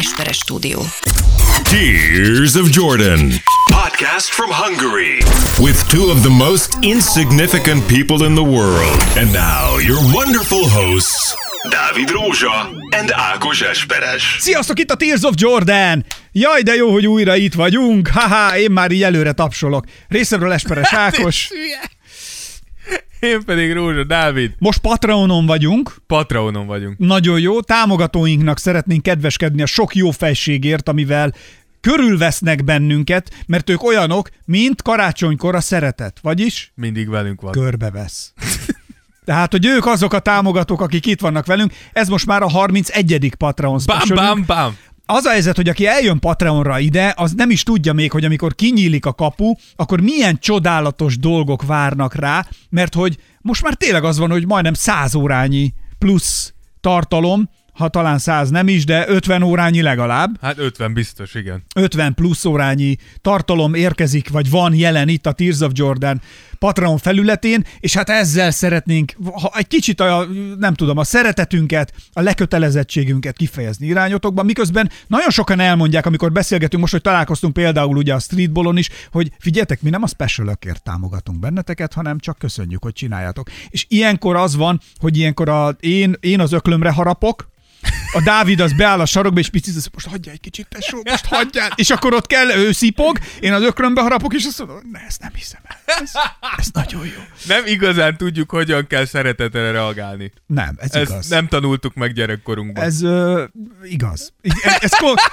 Esperes stúdió. Tears of Jordan. Podcast from Hungary. With two of the most insignificant people in the world. And now, your wonderful hosts, Dávid Rózsa and Ákos Esperes. Sziasztok, itt a Tears of Jordan! Jaj, de jó, hogy újra itt vagyunk! Haha, én már így előre tapsolok. Részemről Esperes Ákos. Én pedig Rózsa Dávid. Most Patreonon vagyunk. Patreonon vagyunk. Nagyon jó. Támogatóinknak szeretnénk kedveskedni a sok jó fejségért, amivel körülvesznek bennünket, mert ők olyanok, mint karácsonykor a szeretet. Vagyis Mindig velünk van. körbevesz. Tehát, hogy ők azok a támogatók, akik itt vannak velünk, ez most már a 31. Patreon Bam, bam, bam. Az a helyzet, hogy aki eljön Patreonra ide, az nem is tudja még, hogy amikor kinyílik a kapu, akkor milyen csodálatos dolgok várnak rá, mert hogy most már tényleg az van, hogy majdnem 100 órányi plusz tartalom, ha talán 100 nem is, de 50 órányi legalább. Hát 50 biztos, igen. 50 plusz órányi tartalom érkezik, vagy van jelen itt a Tears of Jordan Patreon felületén, és hát ezzel szeretnénk ha egy kicsit a, nem tudom, a szeretetünket, a lekötelezettségünket kifejezni irányotokban, miközben nagyon sokan elmondják, amikor beszélgetünk, most, hogy találkoztunk például ugye a streetballon is, hogy figyeljetek, mi nem a specialökért támogatunk benneteket, hanem csak köszönjük, hogy csináljátok. És ilyenkor az van, hogy ilyenkor a, én, én az öklömre harapok, a Dávid az beáll a sarokba, és picit, az, most hagyja egy kicsit, tesó, most hagyjál. És akkor ott kell, ő szipog, én az ökrömbe harapok, és azt mondom, ne, ezt nem hiszem el. Ez, ez nagyon jó. Nem igazán tudjuk, hogyan kell szeretetre reagálni. Nem, ez Ezt igaz. nem tanultuk meg gyerekkorunkban. Ez ö, igaz. Ez, ez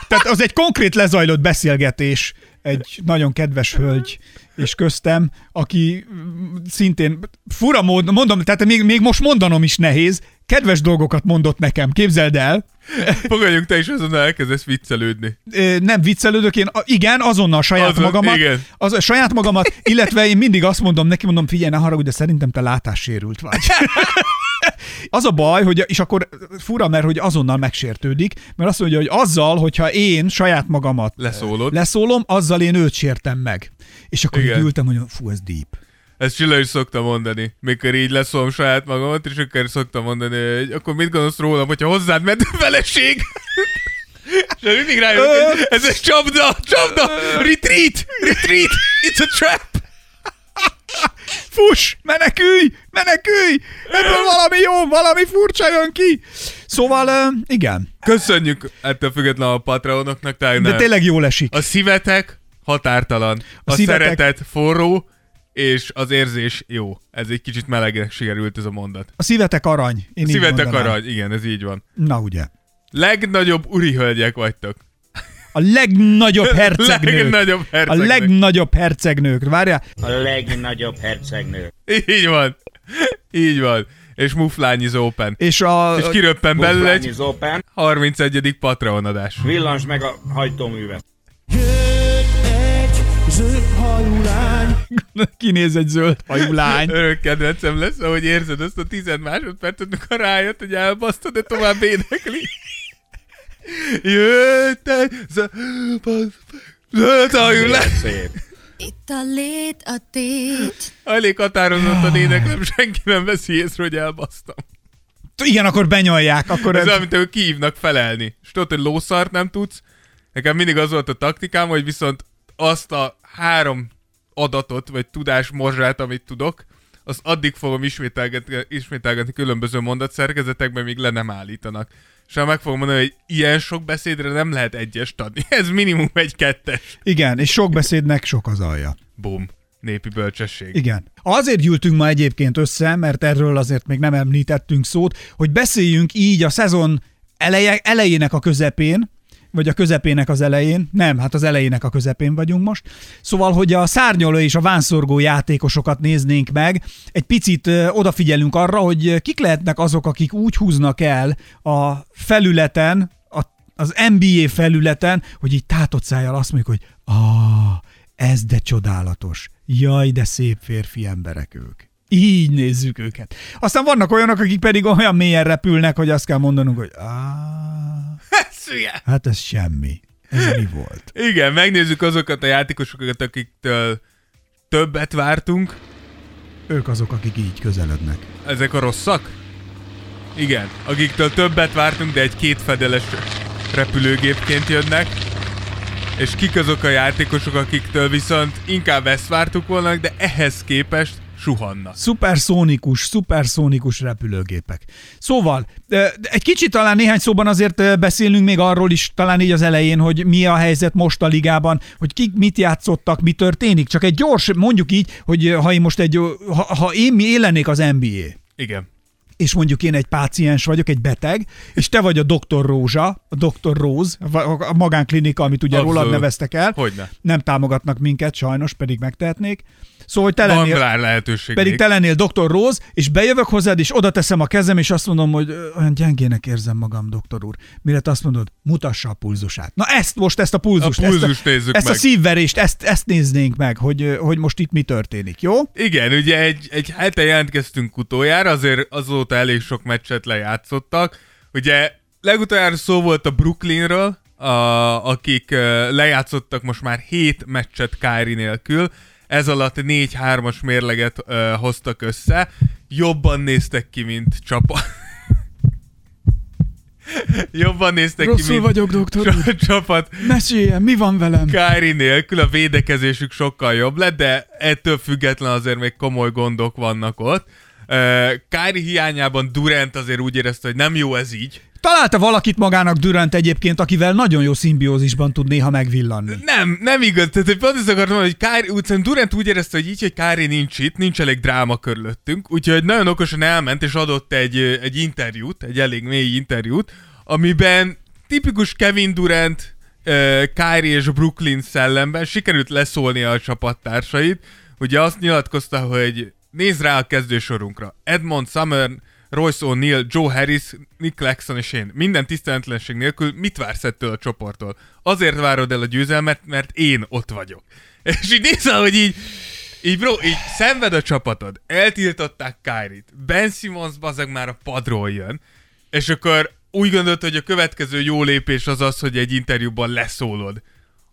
tehát az egy konkrét lezajlott beszélgetés egy nagyon kedves hölgy és köztem, aki szintén fura mód, mondom, tehát még, még most mondanom is nehéz, kedves dolgokat mondott nekem, képzeld el, Fogadjunk, te is azonnal elkezdesz viccelődni. Nem viccelődök, én igen, azonnal saját Azon, magamat, igen. az, saját magamat, illetve én mindig azt mondom neki, mondom, figyelj, ne haragudj, de szerintem te látássérült vagy. Az a baj, hogy, és akkor fura, mert hogy azonnal megsértődik, mert azt mondja, hogy azzal, hogyha én saját magamat Leszólod. leszólom, azzal én őt sértem meg. És akkor Igen. ültem, hogy fú, ez deep. Ezt Csilla is szokta mondani, mikor így leszólom saját magamat, és akkor szokta mondani, hogy akkor mit gondolsz rólam, hogyha hozzád ment a feleség? És mindig rájövök, ez egy csapda, csapda, retreat, retreat, it's a trap. Fuss! Menekülj! Menekülj! Ebből valami jó, valami furcsa jön ki! Szóval, igen. Köszönjük ettől függetlenül a patronoknak, tehát De tényleg jól esik. a szívetek határtalan, a, a szívetek- szeretet forró, és az érzés jó. Ez egy kicsit melegnek sikerült ez a mondat. A szívetek arany. Én így Szívetek mondanám. arany, igen, ez így van. Na ugye. Legnagyobb uri hölgyek vagytok. A legnagyobb hercegnők. Legnagyobb a hercegnők. legnagyobb hercegnők. Várjál, A legnagyobb hercegnő. Így van. Így van. És Muflányi Open. és a... És kiröppen belőle egy Open, 31. Patreon adás. villans meg a hajtóművet. Kinéz egy zöld hajú lány. Örök kedvencem lesz, ahogy érzed azt a 10 másodpercet, amikor rájött, hogy elbasztod, de tovább énekli. Jöttek, zöld hajú lány. Szép. Itt a lét, a tét. Elég határozottan éneklem, senki nem veszi észre, hogy elbasztam. Igen, akkor benyolják. Akkor Ez ez... mint hogy kihívnak felelni. És tudod, hogy lószart nem tudsz. Nekem mindig az volt a taktikám, hogy viszont azt a három adatot, vagy tudás morzsát, amit tudok, azt addig fogom ismételgetni, ismételgetni különböző mondatszerkezetekben, míg le nem állítanak. És ha meg fogom mondani, hogy ilyen sok beszédre nem lehet egyest adni. Ez minimum egy kettes. Igen, és sok beszédnek sok az alja. Bum. Népi bölcsesség. Igen. Azért gyűltünk ma egyébként össze, mert erről azért még nem említettünk szót, hogy beszéljünk így a szezon eleje, elejének a közepén, vagy a közepének az elején. Nem, hát az elejének a közepén vagyunk most. Szóval, hogy a szárnyaló és a vánszorgó játékosokat néznénk meg, egy picit odafigyelünk arra, hogy kik lehetnek azok, akik úgy húznak el a felületen, a, az NBA felületen, hogy így tátott szájjal azt mondjuk, hogy ah, ez de csodálatos. Jaj, de szép férfi emberek ők. Így nézzük őket. Aztán vannak olyanok, akik pedig olyan mélyen repülnek, hogy azt kell mondanunk, hogy ah, Hülye. hát ez semmi. Ez mi volt? Igen, megnézzük azokat a játékosokat, akiktől többet vártunk. Ők azok, akik így közelednek. Ezek a rosszak? Igen, akiktől többet vártunk, de egy kétfedeles repülőgépként jönnek, és kik azok a játékosok, akiktől viszont inkább ezt vártuk volna, de ehhez képest suhannak. Szuperszónikus, szuperszónikus repülőgépek. Szóval, egy kicsit talán néhány szóban azért beszélünk még arról is, talán így az elején, hogy mi a helyzet most a ligában, hogy kik mit játszottak, mi történik. Csak egy gyors, mondjuk így, hogy ha én most egy, ha, ha én, mi én lennék az NBA, Igen. És mondjuk én egy páciens vagyok, egy beteg, és te vagy a doktor Rózsa, a doktor Róz, a a magánklinika, amit ugye Abszolút. rólad neveztek el. Hogyne. Nem támogatnak minket, sajnos, pedig megtehetnék. Szóval, hogy te lennél, lehetőség pedig te lennél doktor Róz, és bejövök hozzád, és oda teszem a kezem, és azt mondom, hogy olyan gyengének érzem magam, doktor úr. Mire te azt mondod, mutassa a pulzusát. Na ezt most, ezt a pulzust, A pulzust ezt, a, nézzük ezt a meg. szívverést, ezt, ezt néznénk meg, hogy, hogy most itt mi történik, jó? Igen, ugye egy, egy hete jelentkeztünk utoljára, azért azóta elég sok meccset lejátszottak. Ugye legutoljára szó volt a Brooklynről, a, akik lejátszottak most már 7 meccset Kyrie nélkül. Ez alatt 4-3-as mérleget ö, hoztak össze. Jobban néztek ki, mint csapat. Jobban néztek ki, Rosszul mint vagyok, doktor úr. csapat. Meséljen, mi van velem? Kyrie nélkül a védekezésük sokkal jobb lett, de ettől független azért még komoly gondok vannak ott. Kyrie hiányában Durant azért úgy érezte, hogy nem jó ez így. Találta valakit magának Durant egyébként, akivel nagyon jó szimbiózisban tud néha megvillanni. Nem, nem igaz. Tehát pont ezt akartam mondani, hogy Kyrie, úgy Durant úgy érezte, hogy így, hogy Kyrie nincs itt, nincs elég dráma körülöttünk, úgyhogy nagyon okosan elment és adott egy, egy interjút, egy elég mély interjút, amiben tipikus Kevin Durant, Kyrie és Brooklyn szellemben sikerült leszólni a csapattársait. Ugye azt nyilatkozta, hogy nézd rá a kezdősorunkra. Edmond Summer, Royce O'Neal, Joe Harris, Nick Claxton és én. Minden tiszteletlenség nélkül mit vársz ettől a csoporttól? Azért várod el a győzelmet, mert én ott vagyok. És így nézel, hogy így, így bro, így szenved a csapatod. Eltiltották Kyrie-t. Ben Simmons bazeg már a padról jön. És akkor úgy gondolt, hogy a következő jó lépés az az, hogy egy interjúban leszólod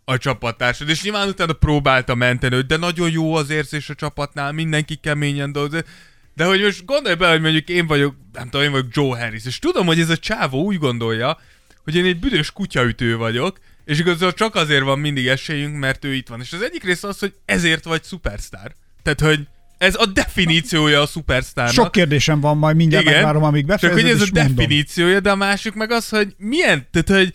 a csapattársad. És nyilván utána próbálta menteni, hogy de nagyon jó az érzés a csapatnál, mindenki keményen dolgozik. De hogy most gondolj bele, hogy mondjuk én vagyok, nem tudom, én vagyok Joe Harris, és tudom, hogy ez a csávó úgy gondolja, hogy én egy büdös kutyaütő vagyok, és igazából csak azért van mindig esélyünk, mert ő itt van. És az egyik része az, hogy ezért vagy szupersztár. Tehát, hogy ez a definíciója a szupersztárnak. Sok kérdésem van, majd mindjárt Igen. megvárom, amíg Csak befejezed, hogy ez a mondom. definíciója, de a másik meg az, hogy milyen, tehát hogy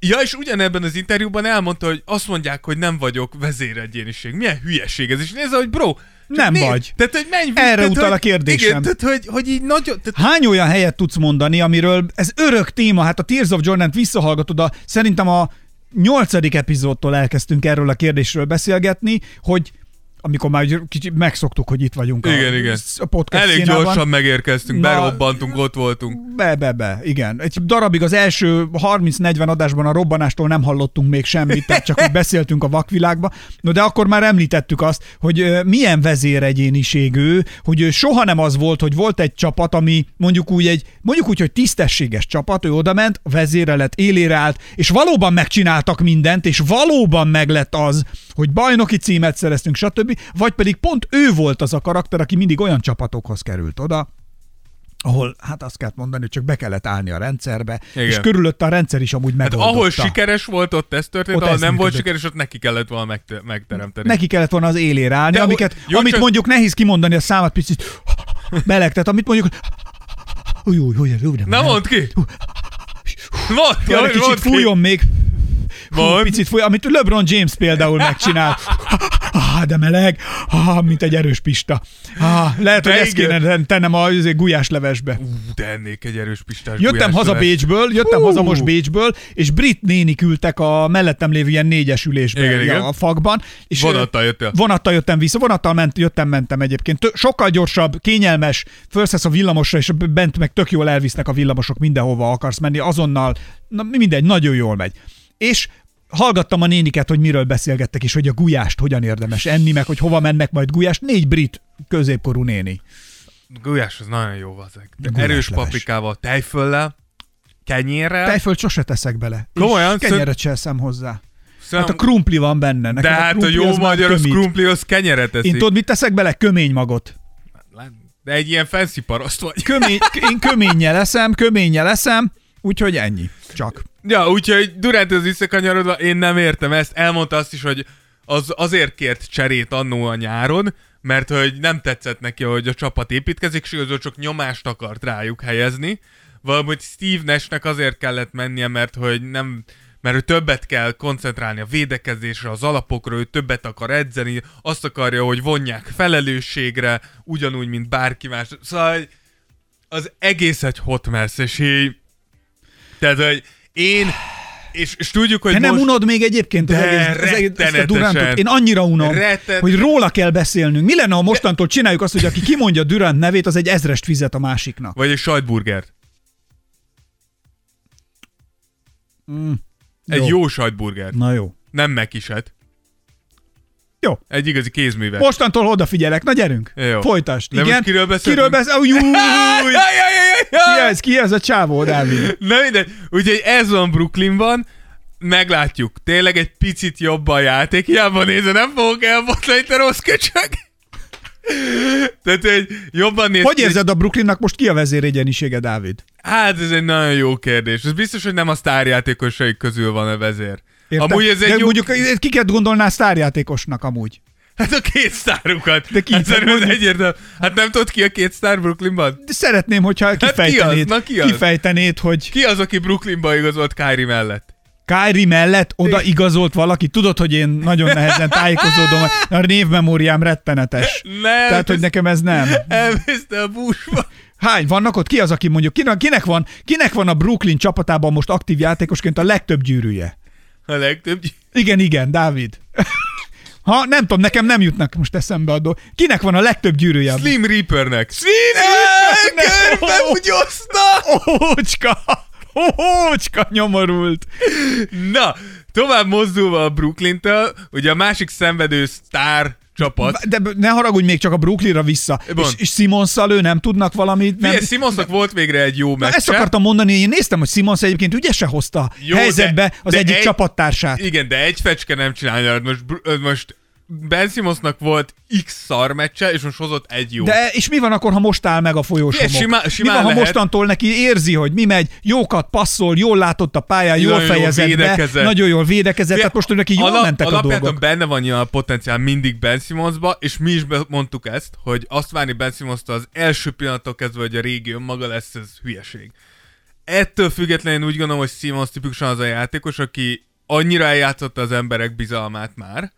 Ja, és ugyanebben az interjúban elmondta, hogy azt mondják, hogy nem vagyok vezéregyéniség. Milyen hülyeség ez, és nézze, hogy bro, Nem nézd, vagy. Tehát, hogy menj Erre tehát, utal hogy, a kérdésem. Igen, tehát, hogy, hogy így nagyon... Tehát, Hány olyan helyet tudsz mondani, amiről ez örök téma, hát a Tears of Jordan-t visszahallgatod, a, szerintem a nyolcadik epizódtól elkezdtünk erről a kérdésről beszélgetni, hogy amikor már kicsit megszoktuk, hogy itt vagyunk a, Igen, igen. a podcast elég színában. gyorsan megérkeztünk, Na- berobbantunk, ott voltunk. Be, be, be, igen. Egy darabig az első 30-40 adásban a robbanástól nem hallottunk még semmit, tehát csak hogy beszéltünk a vakvilágba. No, de akkor már említettük azt, hogy milyen vezéregyéniség ő, hogy soha nem az volt, hogy volt egy csapat, ami mondjuk úgy egy, mondjuk úgy, hogy tisztességes csapat, ő odament, vezére lett, élére állt, és valóban megcsináltak mindent, és valóban meglett az, hogy bajnoki címet szereztünk, stb. Vagy pedig pont ő volt az a karakter, aki mindig olyan csapatokhoz került oda, ahol hát azt kell mondani, hogy csak be kellett állni a rendszerbe, Igen. és körülötte a rendszer is amúgy Hát megoldotta. ahol sikeres volt, ott ez történt, Ott ahol ez nem volt működött. sikeres, ott neki kellett volna megte- megteremteni. Neki kellett volna az élére állni, De amiket, jó, amit csak- mondjuk nehéz kimondani a számat picit meleg, tehát amit mondjuk Új, új, új, új, Na mondd ki! Mondd ki, Jaj, kicsit ki! fújjon még. Hú, picit fúj, amit LeBron James például megcsinál. Ah, de meleg, ah, mint egy erős pista. Ah, lehet, hogy De ezt igen. kéne tennem a azért gulyáslevesbe. Ú, de ennék egy erős pistás Jöttem gulyás haza leves. Bécsből, jöttem Hú. haza most Bécsből, és brit nénik ültek a mellettem lévő ilyen négyesülésben Igen, igen. a fakban. És Vonattal jöttél. Vonattal jöttem vissza, vonattal ment, jöttem, mentem egyébként. Sokkal gyorsabb, kényelmes, felszállsz a villamosra, és bent meg tök jól elvisznek a villamosok mindenhova akarsz menni, azonnal, na mindegy, nagyon jól megy. És hallgattam a néniket, hogy miről beszélgettek, és hogy a gulyást hogyan érdemes enni, meg hogy hova mennek majd gulyást. Négy brit középkorú néni. Gulyás az nagyon jó. De Gulyás erős leves. paprikával, tejföllel, kenyérrel. Tejfölt sose teszek bele. Komolyan? És kenyeret se eszem hozzá. Szem- Hát a krumpli van benne. de Nekem hát a jó az már magyar az kömít. krumpli, az kenyeret eszik. Én tudod, mit teszek bele? Kömény magot. De egy ilyen fancy paraszt vagy. Kömény, én köménnyel eszem, köménnyel eszem, Úgyhogy ennyi. Csak. Ja, úgyhogy Duranthoz visszakanyarodva, én nem értem ezt. Elmondta azt is, hogy az azért kért cserét annó a nyáron, mert hogy nem tetszett neki, hogy a csapat építkezik, és igazából csak nyomást akart rájuk helyezni. Valamint Steve Nashnek azért kellett mennie, mert hogy nem mert ő többet kell koncentrálni a védekezésre, az alapokra, ő többet akar edzeni, azt akarja, hogy vonják felelősségre, ugyanúgy, mint bárki más. Szóval az egész egy hot mess, és így... Tehát, hogy én... És, és tudjuk, hogy Te nem most... unod még egyébként De az egész, ezt a. Durantot? Én annyira unom, Rettet- hogy róla kell beszélnünk. Mi lenne, ha mostantól csináljuk azt, hogy aki kimondja Durant nevét, az egy ezrest fizet a másiknak? Vagy egy sajtburgert. Mm. Egy Jó. sajtburgert. Na jó. Nem megiset. Jó. Egy igazi kézművet. Mostantól odafigyelek. Na gyerünk. Jó. Folytasd. De Igen. kiről beszélünk? Kiről beszél? Új, új, új. Jaj. Ki ez? Ki ez a csávó, Dávid? Na mindegy. Úgyhogy ez van Brooklynban. Meglátjuk. Tényleg egy picit jobb a játék. Hiába nézve, nem fogok elbotlani, te rossz köcsög. Tehát, hogy jobban néz Hogy érzed a Brooklynnak most ki a vezéregyenisége, Dávid? Hát ez egy nagyon jó kérdés. Ez biztos, hogy nem a sztárjátékosaik közül van a vezér. Érted? Amúgy ez De egy jó... Mondjuk kiket gondolnál sztárjátékosnak amúgy? Hát a két sztárukat. De ki? Hát szerintem egyértelmű. Hát nem tudod ki a két sztár Brooklynban? De szeretném, hogyha ki az? kifejtenéd, Na, ki az? kifejtenéd, hogy Ki az, aki Brooklynba igazolt Kyrie mellett? Kyrie mellett oda igazolt valaki. Tudod, hogy én nagyon nehezen tájékozódom, a névmemóriám rettenetes. Nem. Tehát, hogy nekem ez nem. Elvészte a buszba. Hány vannak ott? Ki az, aki mondjuk, kinek, kinek, van, kinek van a Brooklyn csapatában most aktív játékosként a legtöbb gyűrűje? A legtöbb. Igen, igen, Dávid. Ha, nem tudom, nekem nem jutnak most eszembe a dolgok. Kinek van a legtöbb gyűrűje? Slim Reapernek. Slim Reapernek! Körbe! Ócska! Ócska nyomorult. Na, tovább mozdulva a Brooklyn-től, ugye a másik szenvedő sztár csapat. De ne haragudj még csak a Brooklynra vissza. Mond. És, és Simonszal ő nem tudnak valamit. Nem... Figyelj, Simonsnak volt végre egy jó Na, meccse. ezt akartam mondani, én néztem, hogy Simons egyébként ügyesen hozta Jó, helyzetbe de- az de egyik egy- csapattársát. Igen, de egy fecske nem csinálja. Most, most Ben Simonsnak volt x szar meccse, és most hozott egy jó. De és mi van akkor, ha most áll meg a simán- mi van, ha lehet. mostantól neki érzi, hogy mi megy, jókat passzol, jól látott a pályán, jól jól fejezett be, védekezett. nagyon jól védekezett, tehát most neki jól Alap- mentek a dolgok. benne van nyilván a potenciál mindig Ben Simmonsba, és mi is be- mondtuk ezt, hogy azt várni Ben Simmons-tól az első pillanattól kezdve, hogy a régi önmaga lesz, ez hülyeség. Ettől függetlenül úgy gondolom, hogy Simmons tipikusan az a játékos, aki annyira eljátszotta az emberek bizalmát már,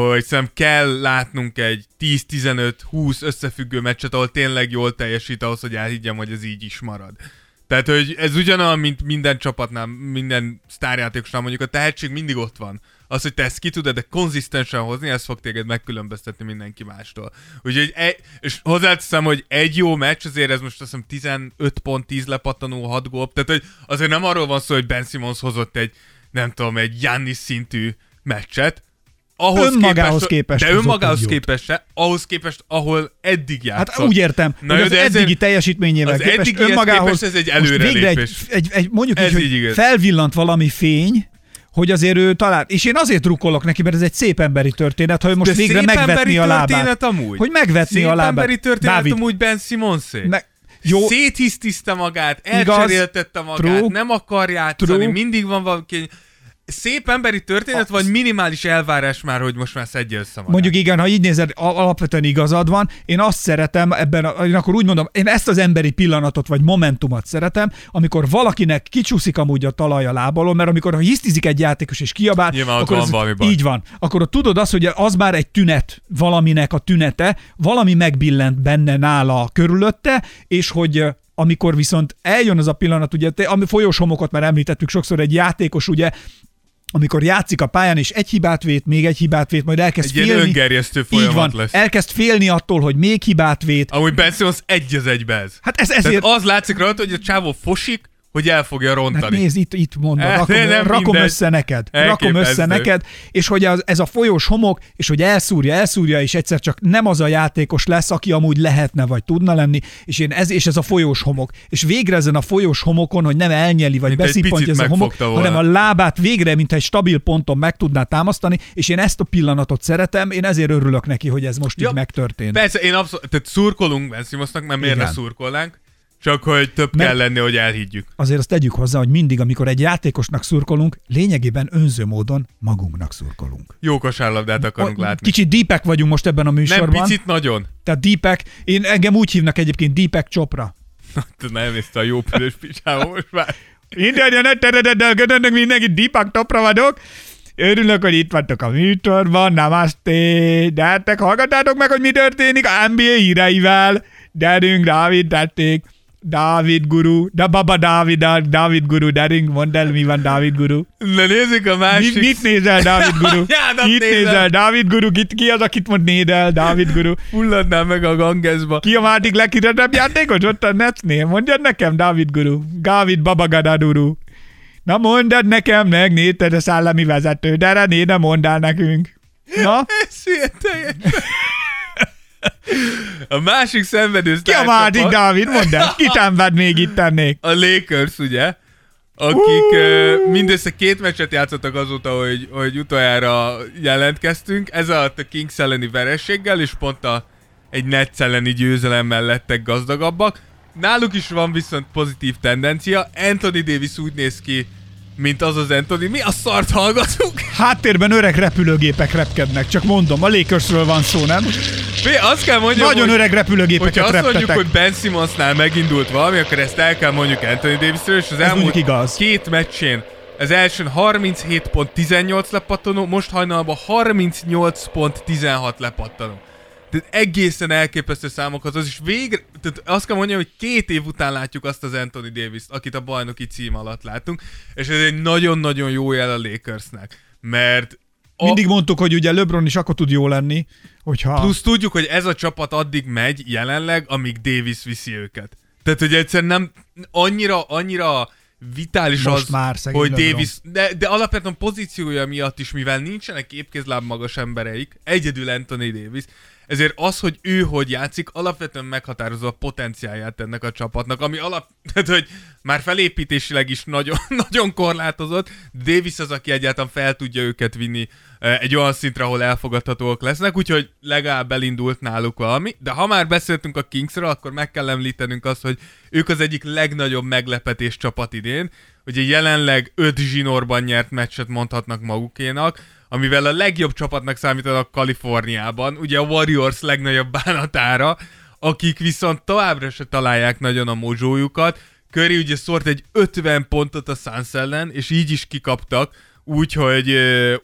hogy szerintem kell látnunk egy 10-15-20 összefüggő meccset, ahol tényleg jól teljesít ahhoz, hogy elhiggyem, hogy ez így is marad. Tehát, hogy ez ugyanolyan, mint minden csapatnál, minden sztárjátékosnál mondjuk a tehetség mindig ott van. Az, hogy te ezt ki tudod, de konzisztensen hozni, ez fog téged megkülönböztetni mindenki mástól. Úgyhogy, egy, és hozzáteszem, hogy egy jó meccs, azért ez most azt hiszem 15 pont, 10 lepattanó, 6 gól, tehát hogy azért nem arról van szó, hogy Ben Simmons hozott egy, nem tudom, egy Giannis szintű meccset, ahhoz Önmagához képest de hozott önmagához jót. képest se, ahhoz képest, ahol eddig játszott. Hát úgy értem, Na hogy jó, az de eddigi teljesítményével az képest önmagához képest ez egy végre egy, előrelépés. egy, egy, mondjuk Ez így, hogy igaz. felvillant valami fény, hogy azért ő talált. És én azért drukkolok neki, mert ez egy szép emberi történet, hogy most De végre megvetni emberi a lábát. történet amúgy. Hogy megvetni szép a lábát. emberi történet Dávid, amúgy Ben Simonszé. me- jó, Széthisztiszte magát, elcseréltette magát, True. nem akar játszani, True. mindig van valaki... Szép emberi történet, vagy minimális elvárás már, hogy most már szedje össze magát? Mondjuk igen, ha így nézed, alapvetően igazad van. Én azt szeretem ebben, a, én akkor úgy mondom, én ezt az emberi pillanatot vagy momentumot szeretem, amikor valakinek kicsúszik amúgy a talaj a lábalon, mert amikor ha hisztizik egy játékos és kiabál, Nyilván akkor van valami baj. így van. Akkor ott tudod azt, hogy az már egy tünet, valaminek a tünete, valami megbillent benne nála körülötte, és hogy amikor viszont eljön az a pillanat, ugye, te- ami folyós homokat már említettük sokszor, egy játékos ugye amikor játszik a pályán, és egy hibát vét, még egy hibát vét, majd elkezd Egy félni. öngerjesztő Így folyamat van, lesz. elkezd félni attól, hogy még hibát vét. Amúgy Ben Simmons egy az egybe ez. Hát ez Tehát ezért... az látszik rajta, hogy a csávó fosik, hogy el fogja Hát rontani. nézd, itt, itt mondod, Eh, rakom, nem rakom mindegy. össze neked. Rakom Elképesztő. össze neked, és hogy az, ez a folyós homok, és hogy elszúrja, elszúrja, és egyszer csak nem az a játékos lesz, aki amúgy lehetne, vagy tudna lenni, és, én ez, és ez a folyós homok. És végre ezen a folyós homokon, hogy nem elnyeli, vagy beszippantja ez a homok, volna. hanem a lábát végre, mint egy stabil ponton meg tudná támasztani, és én ezt a pillanatot szeretem, én ezért örülök neki, hogy ez most Ja, így megtörtént. Persze, én abszolút, tehát szurkolunk Ben Simmonsnak, mert miért ne szurkolnánk, Csak hogy több Mert- kell lenni, hogy elhiggyük. Azért azt tegyük hozzá, hogy mindig, amikor egy játékosnak szurkolunk, lényegében önző módon magunknak szurkolunk. Jó kosárlabdát akarunk látni. Kicsit deepek vagyunk most ebben a Nem műsorban. picit, nagyon. Tehát deepek, én engem úgy hívnak egyébként deepek csopra. Nem nézte a jó pülös picsába most már. Minden mindenki, Deepak Topra vagyok. Örülök, hogy itt vagytok a műsorban, namaste. Gyertek, hallgatátok meg, hogy mi történik a NBA híreivel. Gyerünk, Dávid, tették. Dávid guru, de baba Dávid, Dávid guru, gyerünk, mondd el, mi van Dávid guru. Na nézzük a másik... mit nézel, Dávid guru? Anyádat Mit nézem. nézel, Dávid guru? Ki, ki az, akit mond nézel, Dávid guru? Fulladnál meg a gangezba. Ki a másik leghíresebb játékos ott a Netsnél? Mondjad nekem, Dávid Guru. Dávid Babagadaduru. Na mondd nekem, megnézted a szállami vezető, de erre ne mondd el nekünk. Na, Ez. A másik szenvedő ki a másik, Dávid? Mondd el, ki szenved még itt tennék? A Lakers, ugye? Akik uh, mindössze két meccset játszottak azóta, hogy, hogy utoljára jelentkeztünk. Ez alatt a Kings elleni verességgel, és pont a, egy Nets elleni győzelemmel lettek gazdagabbak. Náluk is van viszont pozitív tendencia. Anthony Davis úgy néz ki, mint az az Anthony. Mi a szart hallgatunk? Háttérben öreg repülőgépek repkednek, csak mondom, a Lakersről van szó, nem? Mi azt kell mondjam, Nagyon hogy... öreg repülőgépeket Hogyha azt mondjuk, reptetek. hogy Ben Simmonsnál megindult valami, akkor ezt el kell mondjuk Anthony Davisről, és az elmúlt mondjuk igaz. két meccsén az elsőn 37.18 lepattanó, most hajnalban 38.16 lepattanó. Tehát egészen elképesztő számokat, az is végre, tehát azt kell mondjam, hogy két év után látjuk azt az Anthony Davis-t, akit a bajnoki cím alatt látunk, és ez egy nagyon-nagyon jó jel a Lakersnek, mert a- Mindig mondtuk, hogy ugye LeBron is akkor tud jó lenni, hogyha... Plusz tudjuk, hogy ez a csapat addig megy jelenleg, amíg Davis viszi őket. Tehát, hogy egyszerűen nem annyira, annyira vitális Most az, már hogy LeBron. Davis, de, de alapvetően pozíciója miatt is, mivel nincsenek képkézláb magas embereik, egyedül Anthony Davis, ezért az, hogy ő hogy játszik, alapvetően meghatározza a potenciáját ennek a csapatnak, ami alap, tehát, hogy már felépítésileg is nagyon, nagyon korlátozott, Davis az, aki egyáltalán fel tudja őket vinni eh, egy olyan szintre, ahol elfogadhatóak lesznek, úgyhogy legalább elindult náluk valami, de ha már beszéltünk a Kingsről, akkor meg kell említenünk azt, hogy ők az egyik legnagyobb meglepetés csapat idén, ugye jelenleg 5 zsinórban nyert meccset mondhatnak magukénak, amivel a legjobb csapatnak számítanak Kaliforniában, ugye a Warriors legnagyobb bánatára, akik viszont továbbra se találják nagyon a mozsójukat. Curry ugye szórt egy 50 pontot a Suns ellen, és így is kikaptak, úgyhogy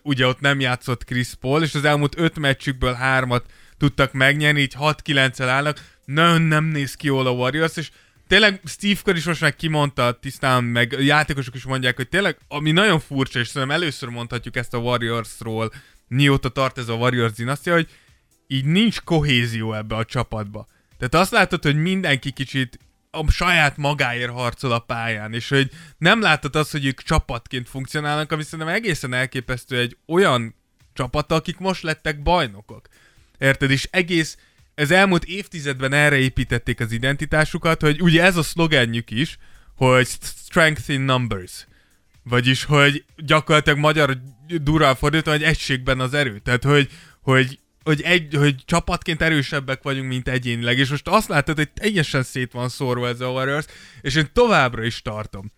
ugye ott nem játszott Chris Paul, és az elmúlt 5 meccsükből hármat tudtak megnyerni, így 6-9-el állnak. Nagyon nem néz ki jól a Warriors, és tényleg Steve Kerr is most meg kimondta tisztán, meg játékosok is mondják, hogy tényleg, ami nagyon furcsa, és szerintem először mondhatjuk ezt a Warriorsról, mióta tart ez a Warriors dinasztia, hogy így nincs kohézió ebbe a csapatba. Tehát azt látod, hogy mindenki kicsit a saját magáért harcol a pályán, és hogy nem látod azt, hogy ők csapatként funkcionálnak, ami szerintem egészen elképesztő egy olyan csapat, akik most lettek bajnokok. Érted? És egész ez elmúlt évtizedben erre építették az identitásukat, hogy ugye ez a szlogenjük is, hogy strength in numbers. Vagyis, hogy gyakorlatilag magyar durván fordítva, hogy egységben az erő. Tehát, hogy, hogy, hogy, egy, hogy csapatként erősebbek vagyunk, mint egyénileg. És most azt látod, hogy teljesen szét van szórva ez a Warriors, és én továbbra is tartom,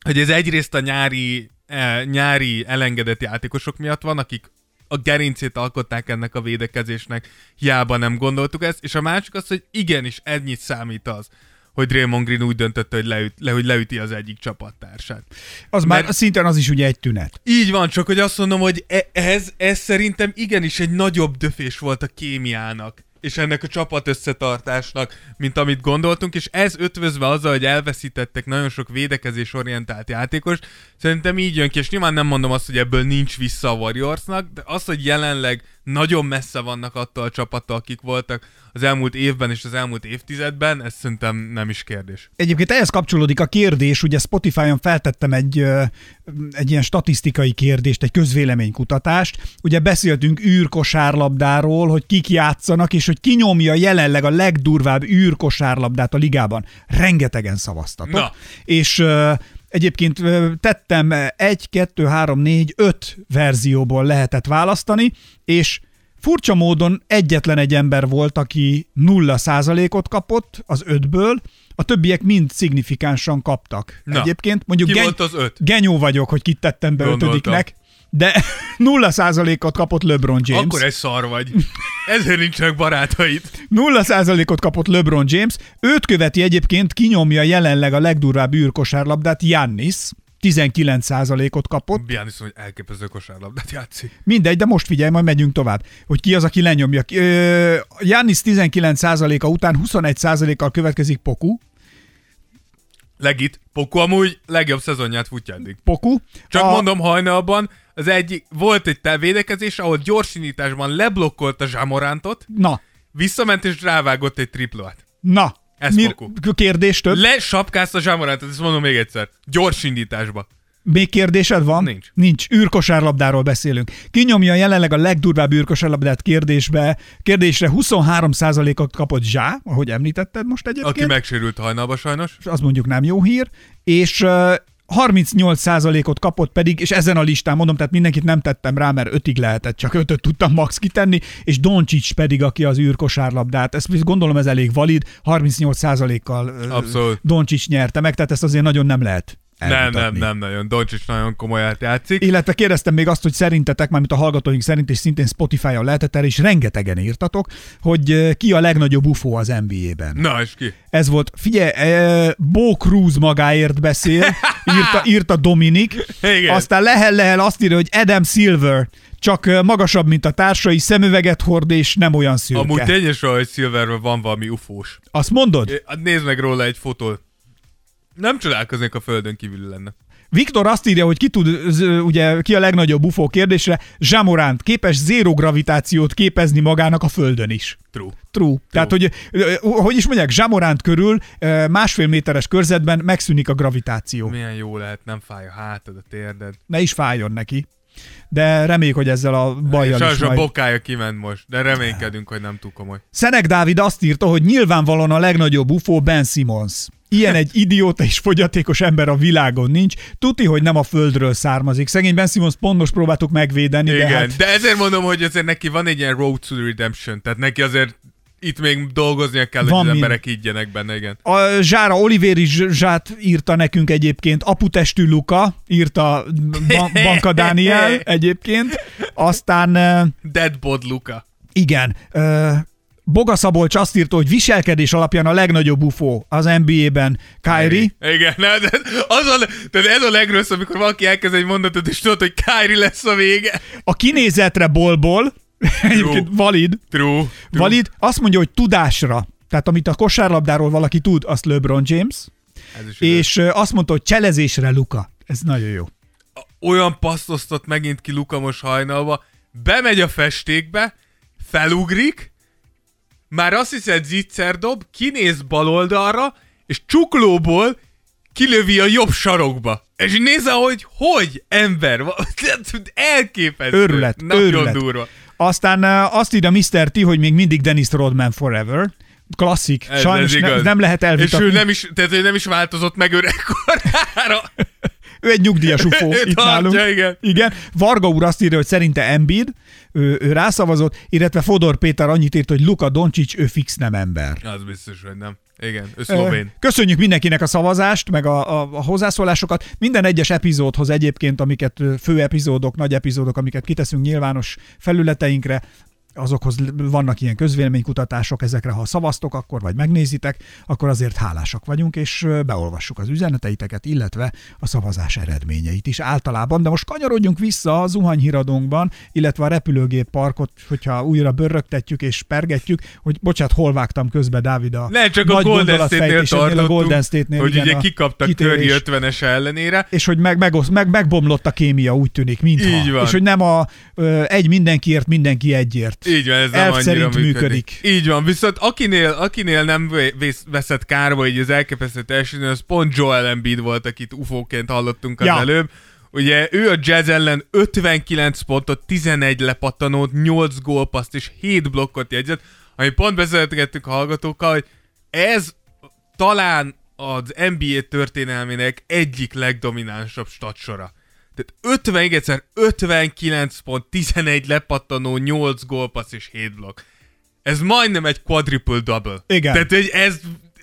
hogy ez egyrészt a nyári, eh, nyári elengedett játékosok miatt van, akik a gerincét alkották ennek a védekezésnek, hiába nem gondoltuk ezt, és a másik az, hogy igenis ennyit számít az, hogy Draymond Green úgy döntötte, hogy, leüt, le, hogy leüti az egyik csapattársát. Az Mert- már szinten az is ugye egy tünet. Így van, csak hogy azt mondom, hogy e- ez, ez szerintem igenis egy nagyobb döfés volt a kémiának és ennek a csapat összetartásnak, mint amit gondoltunk, és ez ötvözve azzal, hogy elveszítettek nagyon sok védekezés orientált játékos, szerintem így jön ki, és nyilván nem mondom azt, hogy ebből nincs vissza a Warriorsnak, de az, hogy jelenleg nagyon messze vannak attól a csapattól, akik voltak az elmúlt évben és az elmúlt évtizedben, ez szerintem nem is kérdés. Egyébként ehhez kapcsolódik a kérdés, ugye Spotify-on feltettem egy, egy ilyen statisztikai kérdést, egy közvéleménykutatást. Ugye beszéltünk űrkosárlabdáról, hogy kik játszanak, és hogy ki nyomja jelenleg a legdurvább űrkosárlabdát a ligában. Rengetegen szavaztatok. Na. És Egyébként tettem egy, kettő, három, négy, öt verzióból lehetett választani, és furcsa módon egyetlen egy ember volt, aki nulla százalékot kapott az ötből, A többiek mind szignifikánsan kaptak. Na, Egyébként mondjuk ki volt az öt? genyó vagyok, hogy kit tettem be Gondoltam. ötödiknek, de 0%-ot kapott LeBron James. Akkor egy szar vagy. Ezért nincsenek barátaid. 0%-ot kapott LeBron James. Őt követi egyébként, kinyomja jelenleg a legdurvább űrkosárlabdát Jannis. 19%-ot kapott. Giannis hogy elképesztő kosárlabdát játszik. Mindegy, de most figyelj, majd megyünk tovább. Hogy ki az, aki lenyomja. Jannis 19%-a után 21%-kal következik Poku. Legit. Poku amúgy legjobb szezonját futja eddig. Poku. Csak a, mondom, hajnalban az egyik, volt egy védekezés, ahol gyorsindításban leblokkolta Zsamorántot, Na, visszament és rávágott egy triplát. na. Ez Poku. kérdés több? Le sapkázta Zsamorántot, ezt mondom még egyszer. Gyorsindításba. Még kérdésed van? Nincs. Nincs. űrkosárlabdáról beszélünk. Kinyomja jelenleg a legdurvább űrkosárlabdát kérdésbe. Kérdésre 23%-ot kapott Zsá, ahogy említetted most egyébként. Aki megsérült hajnalba sajnos. az mondjuk nem jó hír, és ö, 38%-ot kapott pedig, és ezen a listán mondom, tehát mindenkit nem tettem rá, mert ötig lehetett, csak ötöt tudtam max kitenni, és Doncsics pedig, aki az űrkosárlabdát, ezt gondolom ez elég valid, 38%-kal ö, Abszolút. Doncsics nyerte meg, tehát ezt azért nagyon nem lehet Nem, nem, nem nagyon. Doncsics nagyon komolyát játszik. Illetve kérdeztem még azt, hogy szerintetek, mármint a hallgatóink szerint, és szintén Spotify-on lehetett erre, és rengetegen írtatok, hogy ö, ki a legnagyobb UFO az NBA-ben. Na, és ki? Ez volt, figyelj, eh, Bo Cruz magáért beszél, írta, írta Dominik, Igen. aztán lehel-lehel azt írja, hogy Adam Silver, csak eh, magasabb, mint a társai, szemüveget hord, és nem olyan szürke. Amúgy tényes, hogy Silverben van valami ufós. Azt mondod? Hát Nézd meg róla egy fotót. Nem csodálkoznék, a földön kívül lenne. Viktor azt írja, hogy ki tud, ugye, ki a legnagyobb UFO kérdésre, Zsamoránt képes zéró gravitációt képezni magának a Földön is. True. True. Tehát, hogy, hogy is mondják, Zsamoránt körül másfél méteres körzetben megszűnik a gravitáció. Milyen jó lehet, nem fáj a hátad, a térded. Ne is fájjon neki. De reméljük, hogy ezzel a bajjal Sajnos is a majd... bokája kiment most, de reménykedünk, hogy nem túl komoly. Szenek Dávid azt írta, hogy nyilvánvalóan a legnagyobb UFO Ben Simmons. Ilyen egy idióta és fogyatékos ember a világon nincs. Tuti, hogy nem a földről származik. Szegény Ben Simmons pont most próbáltuk megvédeni, Igen, de de, hát de ezért mondom, hogy azért neki van egy ilyen road to redemption, tehát neki azért itt még dolgoznia kell, Van hogy az mind. emberek higgyenek benne, igen. A Zsára Oliveri Zsát írta nekünk egyébként, aputestű Luka, írta Ba- Banka Dániel egyébként. Aztán Deadbod Luka. igen, Boga Szabolcs azt írta, hogy viselkedés alapján a legnagyobb UFO az NBA-ben Kyrie. Igen, na, de az a, tehát ez a legrosszabb, amikor valaki elkezd egy mondatot, és tudod, hogy Kyrie lesz a vége. A kinézetre bolból, egyébként valid, True. True. valid, azt mondja, hogy tudásra, tehát amit a kosárlabdáról valaki tud, azt LeBron James, igaz. és eh, azt mondta, hogy cselezésre Luka. Ez nagyon jó. olyan passzoztat megint ki Luka most hajnalba, bemegy a festékbe, felugrik, már azt hiszed zicser dob, kinéz bal oldalra, és csuklóból kilövi a jobb sarokba. És nézze, hogy hogy, ember, elképesztő. Őrület, Nagyon őrület. durva. Aztán azt írja Mr. T, hogy még mindig Dennis Rodman forever. Klasszik. Ez, Sajnos ez ne, nem lehet És elvitatni. ő nem is, tehát ő nem is változott meg öregkorára. ő egy nyugdíjas ufó itt tartja, nálunk. igen. igen. Varga úr azt írja, hogy szerinte Embiid, ő, ő rászavazott, illetve Fodor Péter annyit írt, hogy Luka Doncsics, ő fix nem ember. Az biztos, hogy nem. Igen, ő szlovén. Köszönjük mindenkinek a szavazást, meg a, a, a hozzászólásokat. Minden egyes epizódhoz egyébként, amiket fő epizódok, nagy epizódok, amiket kiteszünk nyilvános felületeinkre, azokhoz vannak ilyen közvéleménykutatások, ezekre ha szavaztok, akkor vagy megnézitek, akkor azért hálásak vagyunk, és beolvassuk az üzeneteiteket, illetve a szavazás eredményeit is általában. De most kanyarodjunk vissza a zuhanyhíradónkban, illetve a repülőgép parkot, hogyha újra börrögtetjük és pergetjük, hogy bocsát, hol vágtam közbe Dávid a Ne, csak a nagy Golden State-nél a Golden State-nél, hogy igen, ugye a kikaptak kitérés. Curry 50-es ellenére. És hogy meg, megosz, meg, megbomlott a kémia, úgy tűnik, mintha. Így van. És hogy nem a ö, egy mindenkiért, mindenki egyért. Így van, ez nem annyira működik. működik. Így van, viszont akinél, akinél nem vész, veszett kárba így az elképesztő teljesítmény, az pont Joel Embiid volt, akit ufóként hallottunk az Ja. előbb. Ugye ő a Jazz ellen 59 pontot, 11 lepattanót, 8 gólpaszt és 7 blokkot jegyzett, ami pont beszélgettünk a hallgatókkal, hogy ez talán az NBA történelmének egyik legdominánsabb statsora. Tehát 50, még egyszer 59 pont, 11 lepattanó, 8 gólpassz és 7 blokk. Ez majdnem egy quadruple double. Igen. Tehát hogy ez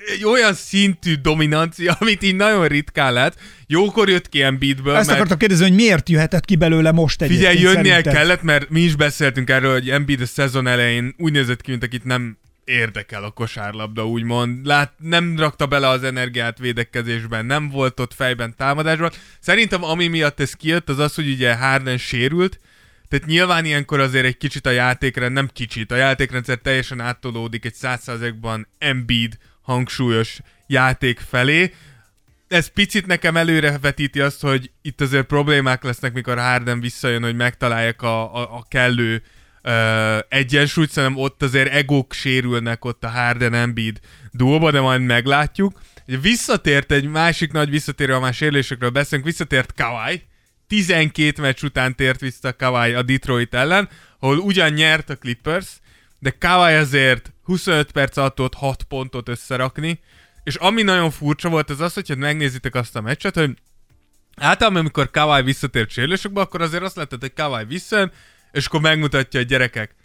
egy olyan szintű dominancia, amit így nagyon ritkán lett. Jókor jött ki Embiidből, Ezt mert akartam kérdezni, hogy miért jöhetett ki belőle most egy figyelj, jönnie kellett, mert mi is beszéltünk erről, hogy Embiid a szezon elején úgy nézett ki, mint akit nem érdekel a kosárlabda, úgymond. Lát, nem rakta bele az energiát védekezésben, nem volt ott fejben támadásban. Szerintem ami miatt ez kijött, az az, hogy ugye Harden sérült, tehát nyilván ilyenkor azért egy kicsit a játékrend, nem kicsit, a játékrendszer teljesen áttolódik egy 100%-ban Embiid hangsúlyos játék felé. Ez picit nekem előrevetíti azt, hogy itt azért problémák lesznek, mikor Harden visszajön, hogy megtalálják a, a, a kellő uh, egyensúlyt, szerintem ott azért egók sérülnek ott a Harden Embiid duóba, de majd meglátjuk. Visszatért egy másik nagy visszatérő, a más sérülésekről beszélünk, visszatért Kawhi, 12 meccs után tért vissza Kawhi a Detroit ellen, ahol ugyan nyert a Clippers, de Kawhi azért 25 perc alatt tudott 6 pontot összerakni, és ami nagyon furcsa volt, az az, hogyha megnézitek azt a meccset, hogy általában amikor Kawhi visszatért sérülésekbe, akkor azért azt látod, hogy Kawhi visszajön, és akkor megmutatja a gyerekek.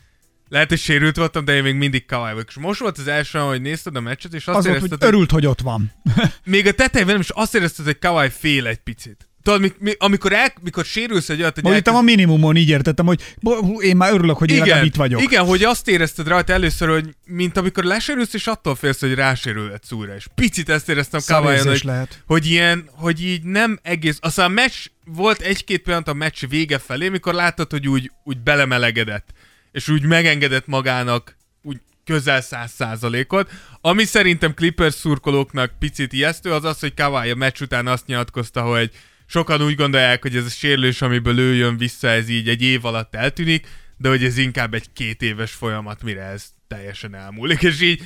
Lehet, hogy sérült voltam, de én még mindig Kawhi vagyok. És most volt az első, hogy nézted a meccset, és azt Az érezted, hogy örült, hogy ott van. még a tetején velem, és azt érezted, hogy Kawhi fél egy picit. Tudod, mi, mi, amikor, el, mikor sérülsz egy olyat, hogy itt a elkezd- minimumon így értettem, hogy bo- én már örülök, hogy én legalább itt vagyok. Igen, hogy azt érezted rajta először, hogy mint amikor lesérülsz, és attól félsz, hogy rásérülhetsz újra. És picit ezt éreztem Szarérzés hogy, lehet. hogy ilyen, hogy így nem egész... Aztán a meccs, volt egy-két pillanat a meccs vége felé, mikor láttad, hogy úgy, úgy belemelegedett, és úgy megengedett magának úgy közel száz százalékot. Ami szerintem Clippers szurkolóknak picit ijesztő, az az, hogy Kawai a meccs után azt nyilatkozta, hogy sokan úgy gondolják, hogy ez a sérülés, amiből ő jön vissza, ez így egy év alatt eltűnik, de hogy ez inkább egy két éves folyamat, mire ez teljesen elmúlik. És így,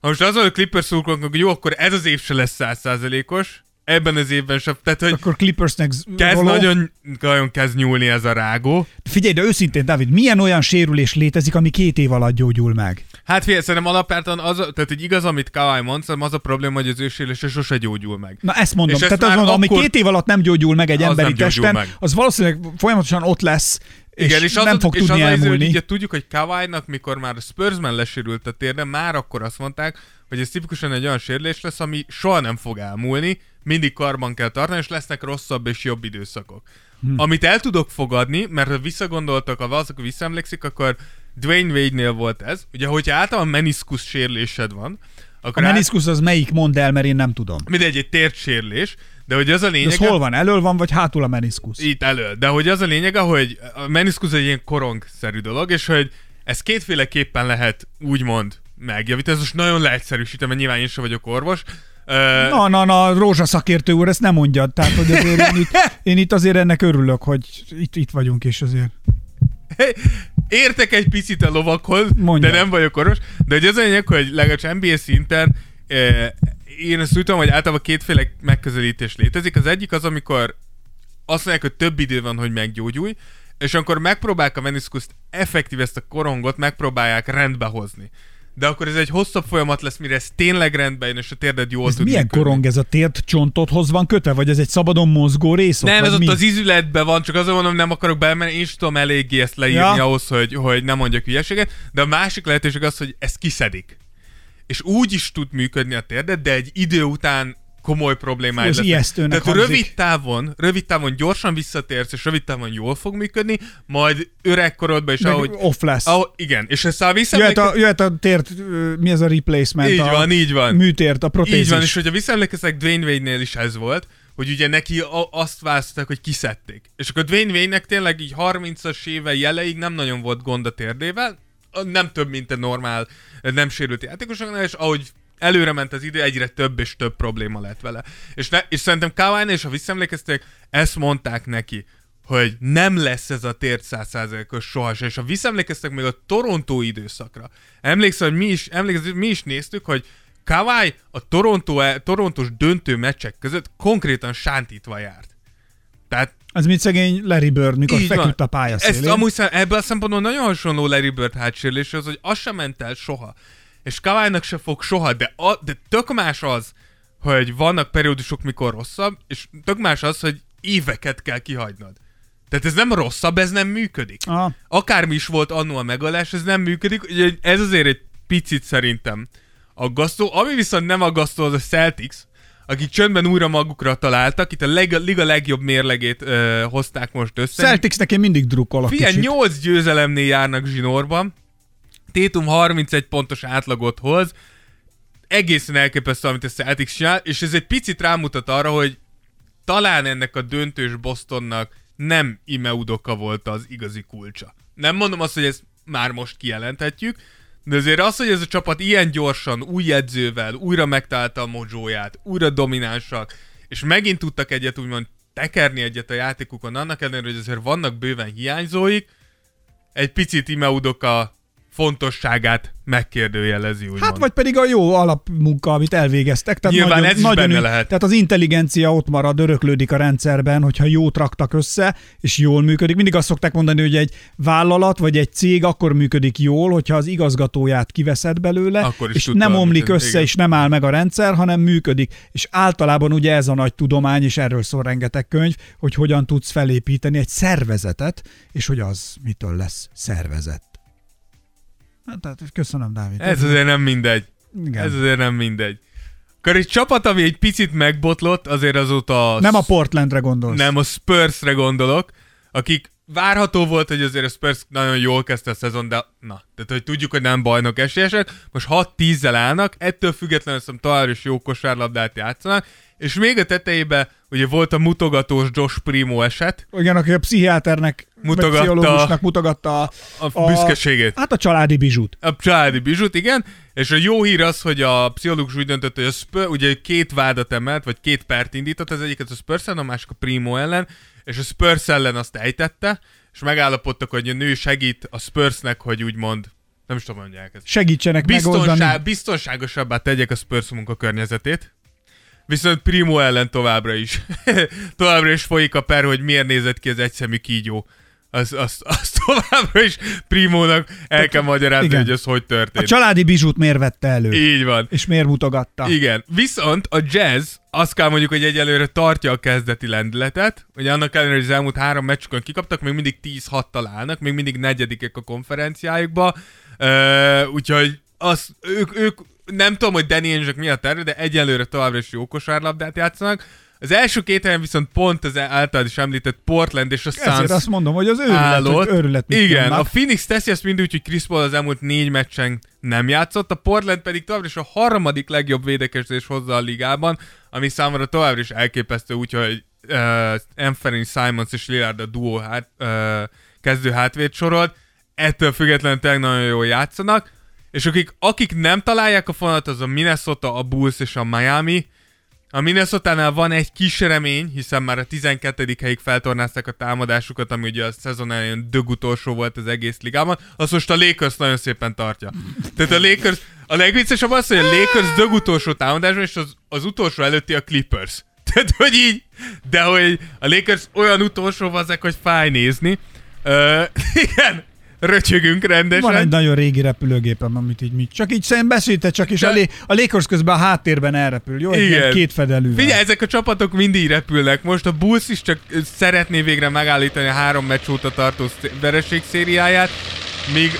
ha most az van a Clippers szurkolóknak, hogy jó, akkor ez az év se lesz százszázalékos, ebben az évben sem, tehát hogy Akkor Clippersnek kezd roló. nagyon, nagyon kezd nyúlni ez a rágó. Figyelj, de őszintén, David, milyen olyan sérülés létezik, ami két év alatt gyógyul meg? Hát figyelj, szerintem alapvetően az, tehát hogy igaz, amit Kawai mond, szerintem az a probléma, hogy az ő sérülése sose gyógyul meg. Na ezt mondom. És ezt Tehát az már mondom, ami akkor- két év alatt nem gyógyul meg egy Az emberi testen, meg. az valószínűleg folyamatosan ott lesz, és, Igen, és az, nem fog és tudni az izé, elmúlni. Ugye tudjuk, hogy Kawai-nak, mikor már a Spursman lesérült a térden, már akkor azt mondták, hogy ez tipikusan egy olyan sérülés lesz, ami soha nem fog elmúlni, mindig karban kell tartani, és lesznek rosszabb és jobb időszakok. Hm. Amit el tudok fogadni, mert ha visszagondoltak, ha valaki visszaemlékszik, akkor Dwayne Wade-nél volt ez. Ugye, hogyha általában meniszkusz sérülésed van, A akkor át- meniszkusz az melyik, mondd el, mert én nem tudom. mindegy, egy térdsérülés, de hogy az a lényeg... ez hol van? Elől van, vagy hátul a meniszkusz? Itt elő. De hogy az a lényege, hogy a meniszkusz egy ilyen korongszerű dolog, és hogy ez kétféleképpen lehet úgymond megjavítani. Ez most nagyon leegyszerűsítem, mert nyilván én sem vagyok orvos. Na, na, na, rózsaszakértő úr, ezt nem mondjad. Tehát, hogy azért én, itt, én itt azért ennek örülök, hogy itt, itt vagyunk, és azért. Értek egy picit a lovakhoz, Mondja. de nem vagyok orvos. De hogy az a lényeg, hogy legalábbis NBA szinten eh, én azt tudom, hogy általában kétféle megközelítés létezik. Az egyik az, amikor azt mondják, hogy több idő van, hogy meggyógyulj, és akkor megpróbálják a meniszkuszt effektív ezt a korongot, megpróbálják rendbe hozni. De akkor ez egy hosszabb folyamat lesz, mire ez tényleg rendbe jön, és a térded jól Ez tud milyen működni. korong ez a tért csontodhoz van kötve, vagy ez egy szabadon mozgó rész? Nem, ez ott mi? az izületben van, csak azon mondom, nem akarok belemenni, én is tudom eléggé ezt leírni Ja. ahhoz, hogy, hogy nem mondjak hülyeséget, de a másik lehetőség az, hogy ezt kiszedik. És úgy is tud működni a térdet, de egy idő után komoly problémáid Ez lesznek. ijesztőnek Tehát hangzik. rövid távon, rövid távon gyorsan visszatérsz, és rövid távon jól fog működni, majd öregkorodban is, Meg ahogy... off lesz. ahogy igen, és ezt a Jöhet a, jöhet a tért, mi ez a replacement? Így a van, így van. Műtért, a protézis. Így van, és hogyha visszaemlékeztek, Dwayne Wade-nél is ez volt, hogy ugye neki a- azt választották, hogy kiszedték. És akkor Dwayne Wade-nek tényleg így 30-as éve jeleig nem nagyon volt gond a térdével, nem több, mint a normál, nem sérült játékosoknál, és ahogy előre ment az idő, egyre több és több probléma lett vele. És, ne, és szerintem kawhi és ha visszaemlékeztek, ezt mondták neki, hogy nem lesz ez a tért százszázalékos sohasem. És ha visszaemlékeztek még a Toronto időszakra, emlékszel, hogy mi is, emlékszel, mi is néztük, hogy Kawhi a Toronto, torontos döntő meccsek között konkrétan sántítva járt. Tehát Ez mint szegény Larry Bird, mikor így feküdt van. a pályaszélén. Ezt amúgy ebből a szempontból nagyon hasonló Larry Bird hátsérüléshez, hogy az sem ment el soha. És kawhi se fog soha, de, a, de tök más az, hogy vannak periódusok, mikor rosszabb, és tök más az, hogy éveket kell kihagynod. Tehát ez nem rosszabb, ez nem működik. Aha. Akármi is volt annó a megoldás, ez nem működik. Ugye ez azért egy picit szerintem aggasztó. Ami viszont nem aggasztó, az a Celtics, akik csöndben újra magukra találtak, itt a leg, liga legjobb mérlegét ö, hozták most össze. Celticsnek én mindig drukkolok Figyelj, kicsit. 8 győzelemnél járnak zsinórban, Tétum 31 pontos átlagot hoz, egészen elképesztő, amit a Celtics csinál, és ez egy picit rámutat arra, hogy talán ennek a döntős Bostonnak nem Ime Udoka volt az igazi kulcsa. Nem mondom azt, hogy ezt már most kijelenthetjük, de azért az, hogy ez a csapat ilyen gyorsan, új edzővel, újra megtalálta a mojóját, újra dominánsak, és megint tudtak egyet úgymond tekerni egyet a játékukon, annak ellenére, hogy azért vannak bőven hiányzóik, egy picit Ime Udoka fontosságát megkérdőjelezi, úgymond. Hát vagy pedig a jó alapmunka, amit elvégeztek. Tehát Nyilván nagyon, ez is nagyon benne lehet. Tehát az intelligencia ott marad, öröklődik a rendszerben, hogyha jót raktak össze, és jól működik. Mindig azt szokták mondani, hogy egy vállalat vagy egy cég akkor működik jól, hogyha az igazgatóját kiveszed belőle, Akkor és nem omlik össze, igen. és nem áll meg a rendszer, hanem működik. És általában ugye ez a nagy tudomány, és erről szól rengeteg könyv, hogy hogyan tudsz felépíteni egy szervezetet, és hogy az mitől lesz szervezet. Hát, tehát köszönöm, Dávid. Ez azért nem mindegy. Igen. Ez azért nem mindegy. Akkor egy csapat, ami egy picit megbotlott, azért azóta... Nem a Portlandre gondolsz. Nem, a Spursre gondolok, akik várható volt, hogy azért a Spurs nagyon jól kezdte a szezon, de na, tehát hogy tudjuk, hogy nem bajnok esélyesek, most 6-10-zel állnak, ettől függetlenül hiszem továbbra is jó kosárlabdát játszanak, és még a tetejébe ugye volt a mutogatós Josh Primo eset, Igen, aki a pszichiáternek, Mutogatta- mutogatta, pszichológusnak mutogatta a, a büszkeségét. Hát a családi bizsút. A családi bizsut, igen. És a jó hír az, hogy a pszichológus úgy döntött, hogy a Spurs, ugye két vádat emelt, vagy két pert indított, az egyiket a Spurs ellen, a másik a Primo ellen, és a Spurs ellen azt ejtette, és megállapodtak, hogy a nő segít a Spursnek, hogy úgymond, nem is tudom, mondják ezt. Segítsenek megoldani. Biztonság, biztonságosabbá tegyek a Spurs munkakörnyezetét. Viszont Primo ellen továbbra is. továbbra is folyik a per, hogy miért nézett ki az egyszemű kígyó. Az, az, az továbbra is Primónak el kell magyarázni, igen. hogy ez hogy A történt. családi bizsút miért vette elő? Így van. És miért mutogatta? Igen. Viszont a jazz azt kell mondjuk, hogy egyelőre tartja a kezdeti lendületet. Ugye annak ellenére, hogy az elmúlt három meccsükön kikaptak, még mindig 10-6 találnak, még mindig negyedikek a konferenciájukba. Uh, úgyhogy az, ők, ők, nem tudom, hogy Danny Ainge mi a terve, de egyelőre továbbra is jó kosárlabdát játszanak. Az első két helyen viszont pont az általad is említett Portland és a Ezért Suns azt mondom, hogy az őrület, állott. hogy őrület Igen, nyomnak. a Phoenix teszi ezt mind úgy, hogy Chris Paul az elmúlt négy meccsen nem játszott, a Portland pedig továbbra is a harmadik legjobb védekezés hozza a ligában, ami számomra továbbra is elképesztő, úgyhogy uh, Anthony Simons és Lillard a duo hát, uh, kezdő hátvéd sorolt, ettől függetlenül tényleg nagyon jól játszanak, és akik, akik nem találják a fonalat, az a Minnesota, a Bulls és a Miami, a minnesota van egy kis remény, hiszen már a 12. helyig feltornázták a támadásukat, ami ugye a szezon elején dögutolsó volt az egész ligában, azt most a Lakers nagyon szépen tartja. Tehát a Lakers, a legviccesebb az, hogy a Lakers dögutolsó támadásban, és az, az utolsó előtti a Clippers. Tehát, hogy így, de hogy a Lakers olyan utolsó vazek, hogy fáj nézni. Uh, igen, röcsögünk rendesen. Van egy nagyon régi repülőgépem, amit így mit. Csak így szerintem beszélte csak, és De- a, lé, a közben a háttérben elrepül. Jó, egy Igen. ilyen két fedelűvel. Figyelj, ezek a csapatok mindig repülnek. Most a Bulls is csak szeretné végre megállítani a három meccs óta tartó vereség szériáját, míg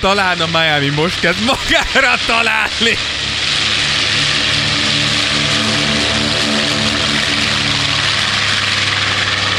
talán a Miami most kezd magára találni.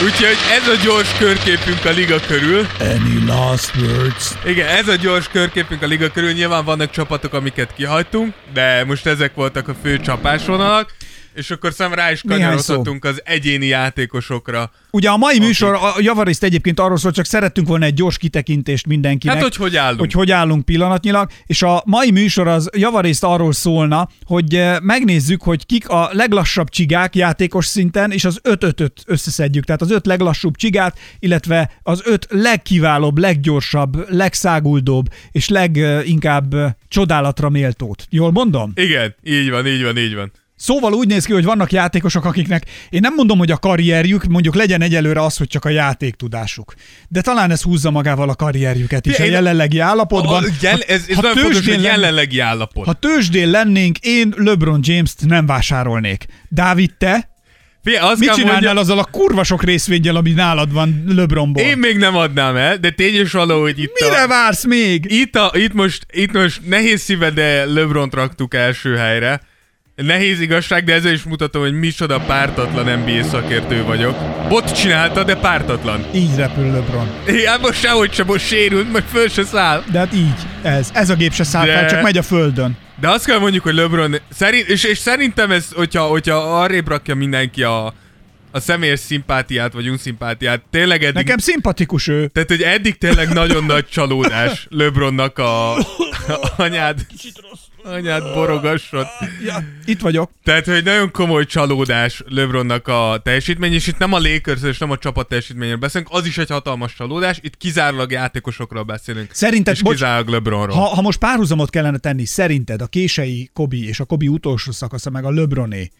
Úgyhogy ez a gyors körképünk a liga körül. Any last words? Igen, ez a gyors körképünk a liga körül. Nyilván vannak csapatok, amiket kihagytunk, de most ezek voltak a fő csapásvonalak. És akkor szem rá is kanyarodhatunk az egyéni játékosokra. Ugye a mai műsor, a javarészt egyébként arról szól, csak szerettünk volna egy gyors kitekintést mindenkinek. Hát, hogy hogy állunk. Hogy hogy állunk pillanatnyilag, és a mai műsor az javarészt arról szólna, hogy eh, megnézzük, hogy kik a leglassabb csigák játékos szinten, és az 5-5-öt összeszedjük. Tehát az öt leglassúbb csigát, illetve az öt legkiválóbb, leggyorsabb, legszáguldóbb, és leginkább eh, csodálatra méltót. Jól mondom? Igen, így van, így van, így van. Szóval úgy néz ki, hogy vannak játékosok, akiknek én nem mondom, hogy a karrierjük, mondjuk legyen egyelőre az, hogy csak a játéktudásuk. De talán ez húzza magával a karrierjüket is Ja, a én- jelenlegi állapotban. A, jel, ez ez ha nagyon fontos, hogy jelenlegi állapot. Ha tőzsdén lennénk, én LeBron James-t nem vásárolnék. Dávid, te? Figyelj, azt Mit csinálnál mondjam, azzal a kurva sok részvényel, ami nálad van LeBronból? én még nem adnám el, de tény is való, hogy itt Mire a, vársz még? itt, a, itt, most, itt most nehéz szíve, de LeBron raktuk első helyre. Nehéz igazság, de ezzel is mutatom, hogy micsoda pártatlan NBA szakértő vagyok. Bot csinálta, de pártatlan. Így repül LeBron. Igen, most sehogy sem, most sérült, majd föl se száll. De hát így, ez. Ez a gép se száll De- fel, csak megy a földön. De azt kell mondjuk, hogy LeBron, szerint, és, és szerintem ez, hogyha, hogyha arrébb rakja mindenki a, a személyes szimpátiát, vagy unszimpátiát, tényleg eddig... Nekem szimpatikus ő. Tehát, hogy eddig tényleg nagyon nagy csalódás LeBronnak a, a anyád, anyád borogassod. Ja, itt vagyok. Tehát, hogy nagyon komoly csalódás LeBronnak a teljesítmény, és itt nem a lakers és nem a csapat teljesítményről beszélünk, az is egy hatalmas csalódás, itt kizárólag játékosokról beszélünk. Szerinted, és bocs, kizárólag LeBronról. ha, ha most párhuzamot kellene tenni, szerinted a kései Kobi és a Kobi utolsó szakasza meg a LeBroné,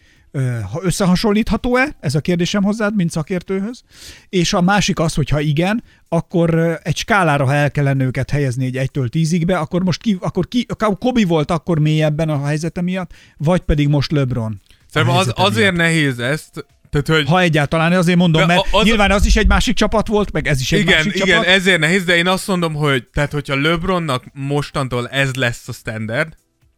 ha összehasonlítható-e? Ez a kérdésem hozzád, mint szakértőhöz. És a másik az, hogy ha igen, akkor egy skálára, ha el kellene őket helyezni egy 1-től 10-ig be, akkor most ki, akkor ki, Kobi volt akkor mélyebben a helyzete miatt, vagy pedig most LeBron? Szerintem az, azért miatt? nehéz ezt, tehát, hogy Ha egyáltalán, azért mondom, mert az- nyilván az is egy másik csapat volt, meg ez is egy igen, másik igen, csapat. ezért nehéz, de én azt mondom, hogy tehát, hogyha LeBronnak mostantól ez lesz a standard,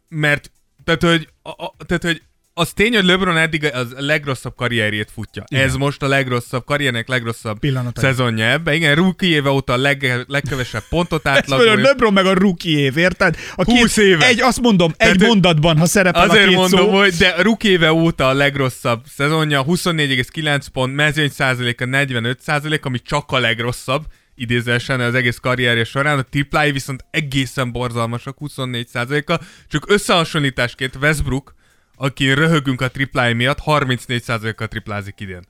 mert tehát, hogy, a, a, tehát, hogy az tény, hogy LeBron eddig az legrosszabb karrierjét futja. Igen. Ez most a legrosszabb, karriernek legrosszabb Pillanatai. szezonja ebbe. Igen, rookie éve óta a leg, legkevesebb pontot Ez vagy a. LeBron meg a rookie év, érted? A 20 éve. Egy, azt mondom, Tehát, egy mondatban, ha szerepel a Azért két mondom, szó. hogy de a rookie éve óta a legrosszabb szezonja, 24,9 pont, mezőny százaléka 45 százalék, ami csak a legrosszabb idézősen az egész karrierje során, a triplái viszont egészen borzalmasak, 24 százaléka, csak összehasonlításként Westbrook, aki röhögünk a triplái miatt, 34 százalékkal triplázik idén.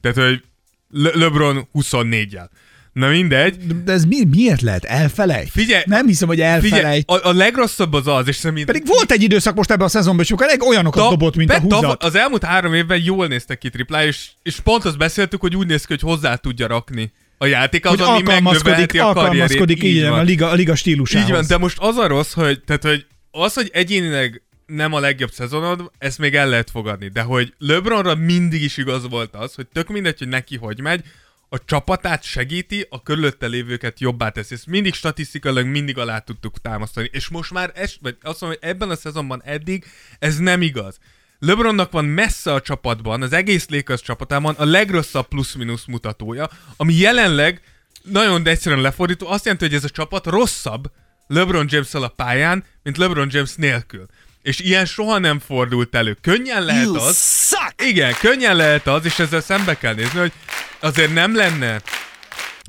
Tehát, hogy Le- LeBron 24-jel. Na mindegy. De ez mi, miért lehet? Elfelejt? Figyelj, Nem hiszem, hogy elfelejt. Figyelj, a, a legrosszabb az az, és szerintem... Pedig volt egy időszak most ebben a szezonban, és sokkal olyanokat Ta- dobott, mint a húzat. Az elmúlt három évben jól néztek ki triplá, és, és pont azt beszéltük, hogy úgy néz ki, hogy hozzá tudja rakni a játék, az, hogy ami alkalmazkodik, a alkalmazkodik így, van. a liga, a liga stílusához. Így van, de most az a rossz, hogy, tehát, hogy az, hogy egyénileg nem a legjobb szezonod, ezt még el lehet fogadni. De hogy LeBronra mindig is igaz volt az, hogy tök mindegy, hogy neki hogy megy, a csapatát segíti, a körülötte lévőket jobbá teszi. Ezt mindig statisztikailag mindig alá tudtuk támasztani. És most már, es, vagy azt mondom, hogy ebben a szezonban eddig ez nem igaz. LeBronnak van messze a csapatban, az egész Lakers csapatában a legrosszabb plusz-minusz mutatója, ami jelenleg nagyon egyszerűen lefordító, azt jelenti, hogy ez a csapat rosszabb LeBron james a pályán, mint LeBron James nélkül. És ilyen soha nem fordult elő. Könnyen lehet az... Igen, könnyen lehet az, és ezzel szembe kell nézni, hogy azért nem lenne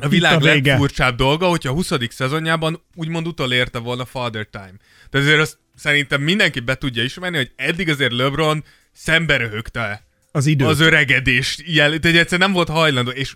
a világ a legfurcsább dolga, hogyha a 20. szezonjában úgymond utolérte volna Father Time. Tehát azért azt szerintem mindenki be tudja ismerni, hogy eddig azért LeBron szembe röhögte az idő. az öregedést, jel, tehát egyszerűen nem volt hajlandó, és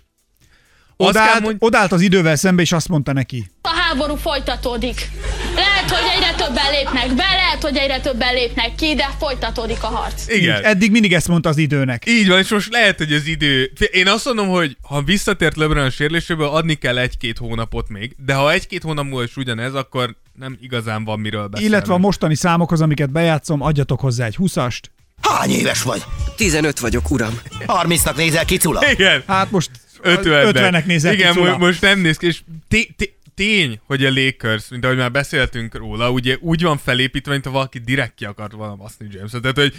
kell Odállt, mondj- odállt az idővel szembe, és azt mondta neki. A háború folytatódik. Lehet, hogy egyre többen lépnek be, lehet, hogy egyre többen lépnek ki, de folytatódik a harc. igen. Így, eddig mindig ezt mondta az időnek. Így van, és most lehet, hogy az idő... Én azt mondom, hogy ha visszatért LeBron a sérüléséből, adni kell egy-két hónapot még, de ha egy-két hónap múlva is ugyanez, akkor nem igazán van miről beszélni. Illetve a mostani számokhoz, amiket bejátszom, adjatok hozzá egy 20-ast. Hány éves vagy? 15 vagyok, uram. 30-nak nézel ki, Cula? Igen, Hát most 50 50-nek nézek Igen, ki, Cula. most nem néz ki, és té- té- tény, hogy a Lakers, mint ahogy már beszéltünk róla, ugye úgy van felépítve, mint ha valaki direkt ki akart volna baszni james Tehát, hogy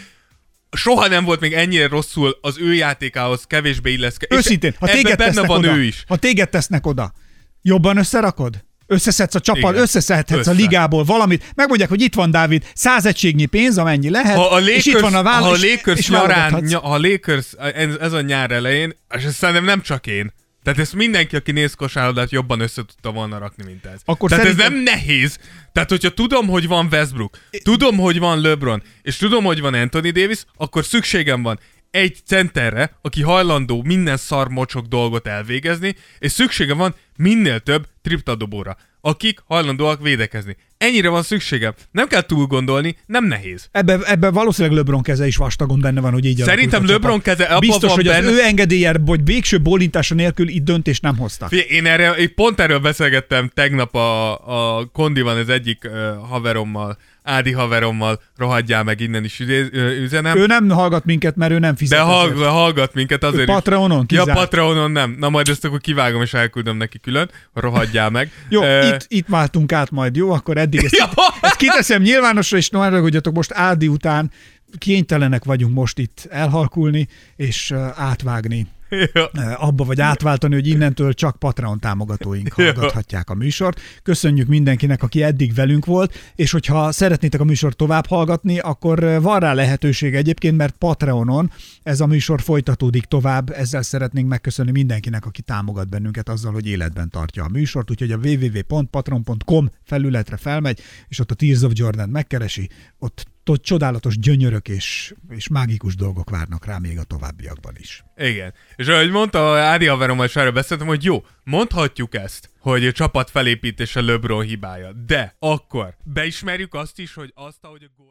soha nem volt még ennyire rosszul az ő játékához kevésbé illeszkedő. Őszintén, ha téged benne van oda, ő is. ha téged tesznek oda, jobban összerakod? Összeszedsz a csapat, összeszedhetsz Össze. a ligából valamit. Megmondják, hogy itt van Dávid, száz egységnyi pénz, amennyi lehet, Ha a Lakers, és itt van a váll, ha a és- Lakers és nyarán, válogathatsz. ny- ha a Lakers ez, ez a nyár elején, és ezt szerintem nem csak én, tehát ezt mindenki, aki néz kosárlabdát, jobban össze tudta volna rakni, mint ez. Akkor Tehát szerintem- ez nem nehéz. Tehát, hogyha tudom, hogy van Westbrook, tudom, hogy van LeBron, és tudom, hogy van Anthony Davis, akkor szükségem van egy centerre, aki hajlandó minden szar mocsok dolgot elvégezni, és szükségem van minél több triptadobóra, akik hajlandóak védekezni. Ennyire van szükségem. Nem kell túl gondolni, nem nehéz. Ebben ebbe valószínűleg LeBron keze is vastagon benne van, hogy így Szerintem LeBron keze abban Biztos, van hogy benne- az ő engedélye, vagy végső bólintása nélkül itt döntést nem hoztak. Figyelj, én erre, én pont erről beszélgettem tegnap a, a Kondiban az egyik uh, haverommal, Ádi haverommal rohadjál meg innen is üzenem. Ő nem hallgat minket, mert ő nem fizet. de hallg, hallgat minket azért Patreonon is. Ja. Patreonon nem. Na majd ezt akkor kivágom és elküldöm neki külön. Rohadjál meg. Jó, Ö, itt, itt váltunk át majd, jó? Akkor eddig ezt, Ja. ezt kiteszem nyilvánosra, és no, haragudjatok, most Ádi után kénytelenek vagyunk most itt elhalkulni, és uh, átvágni ja. abba, vagy átváltani, hogy innentől csak Patreon támogatóink hallgathatják a műsort. Köszönjük mindenkinek, aki eddig velünk volt, és hogyha szeretnétek a műsort tovább hallgatni, akkor van rá lehetőség egyébként, mert Patreonon ez a műsor folytatódik tovább, ezzel szeretnénk megköszönni mindenkinek, aki támogat bennünket azzal, hogy életben tartja a műsort, úgyhogy a www.patreon.com felületre felmegy, és ott a Tears of Jordan megkeresi, ott ott csodálatos gyönyörök és, és mágikus dolgok várnak rá még a továbbiakban is. Igen. És ahogy mondta, Ádi haverommal is erről beszéltem, hogy jó, mondhatjuk ezt, hogy a csapat felépítése LeBron hibája, de akkor beismerjük azt is, hogy azt, ahogy a gól...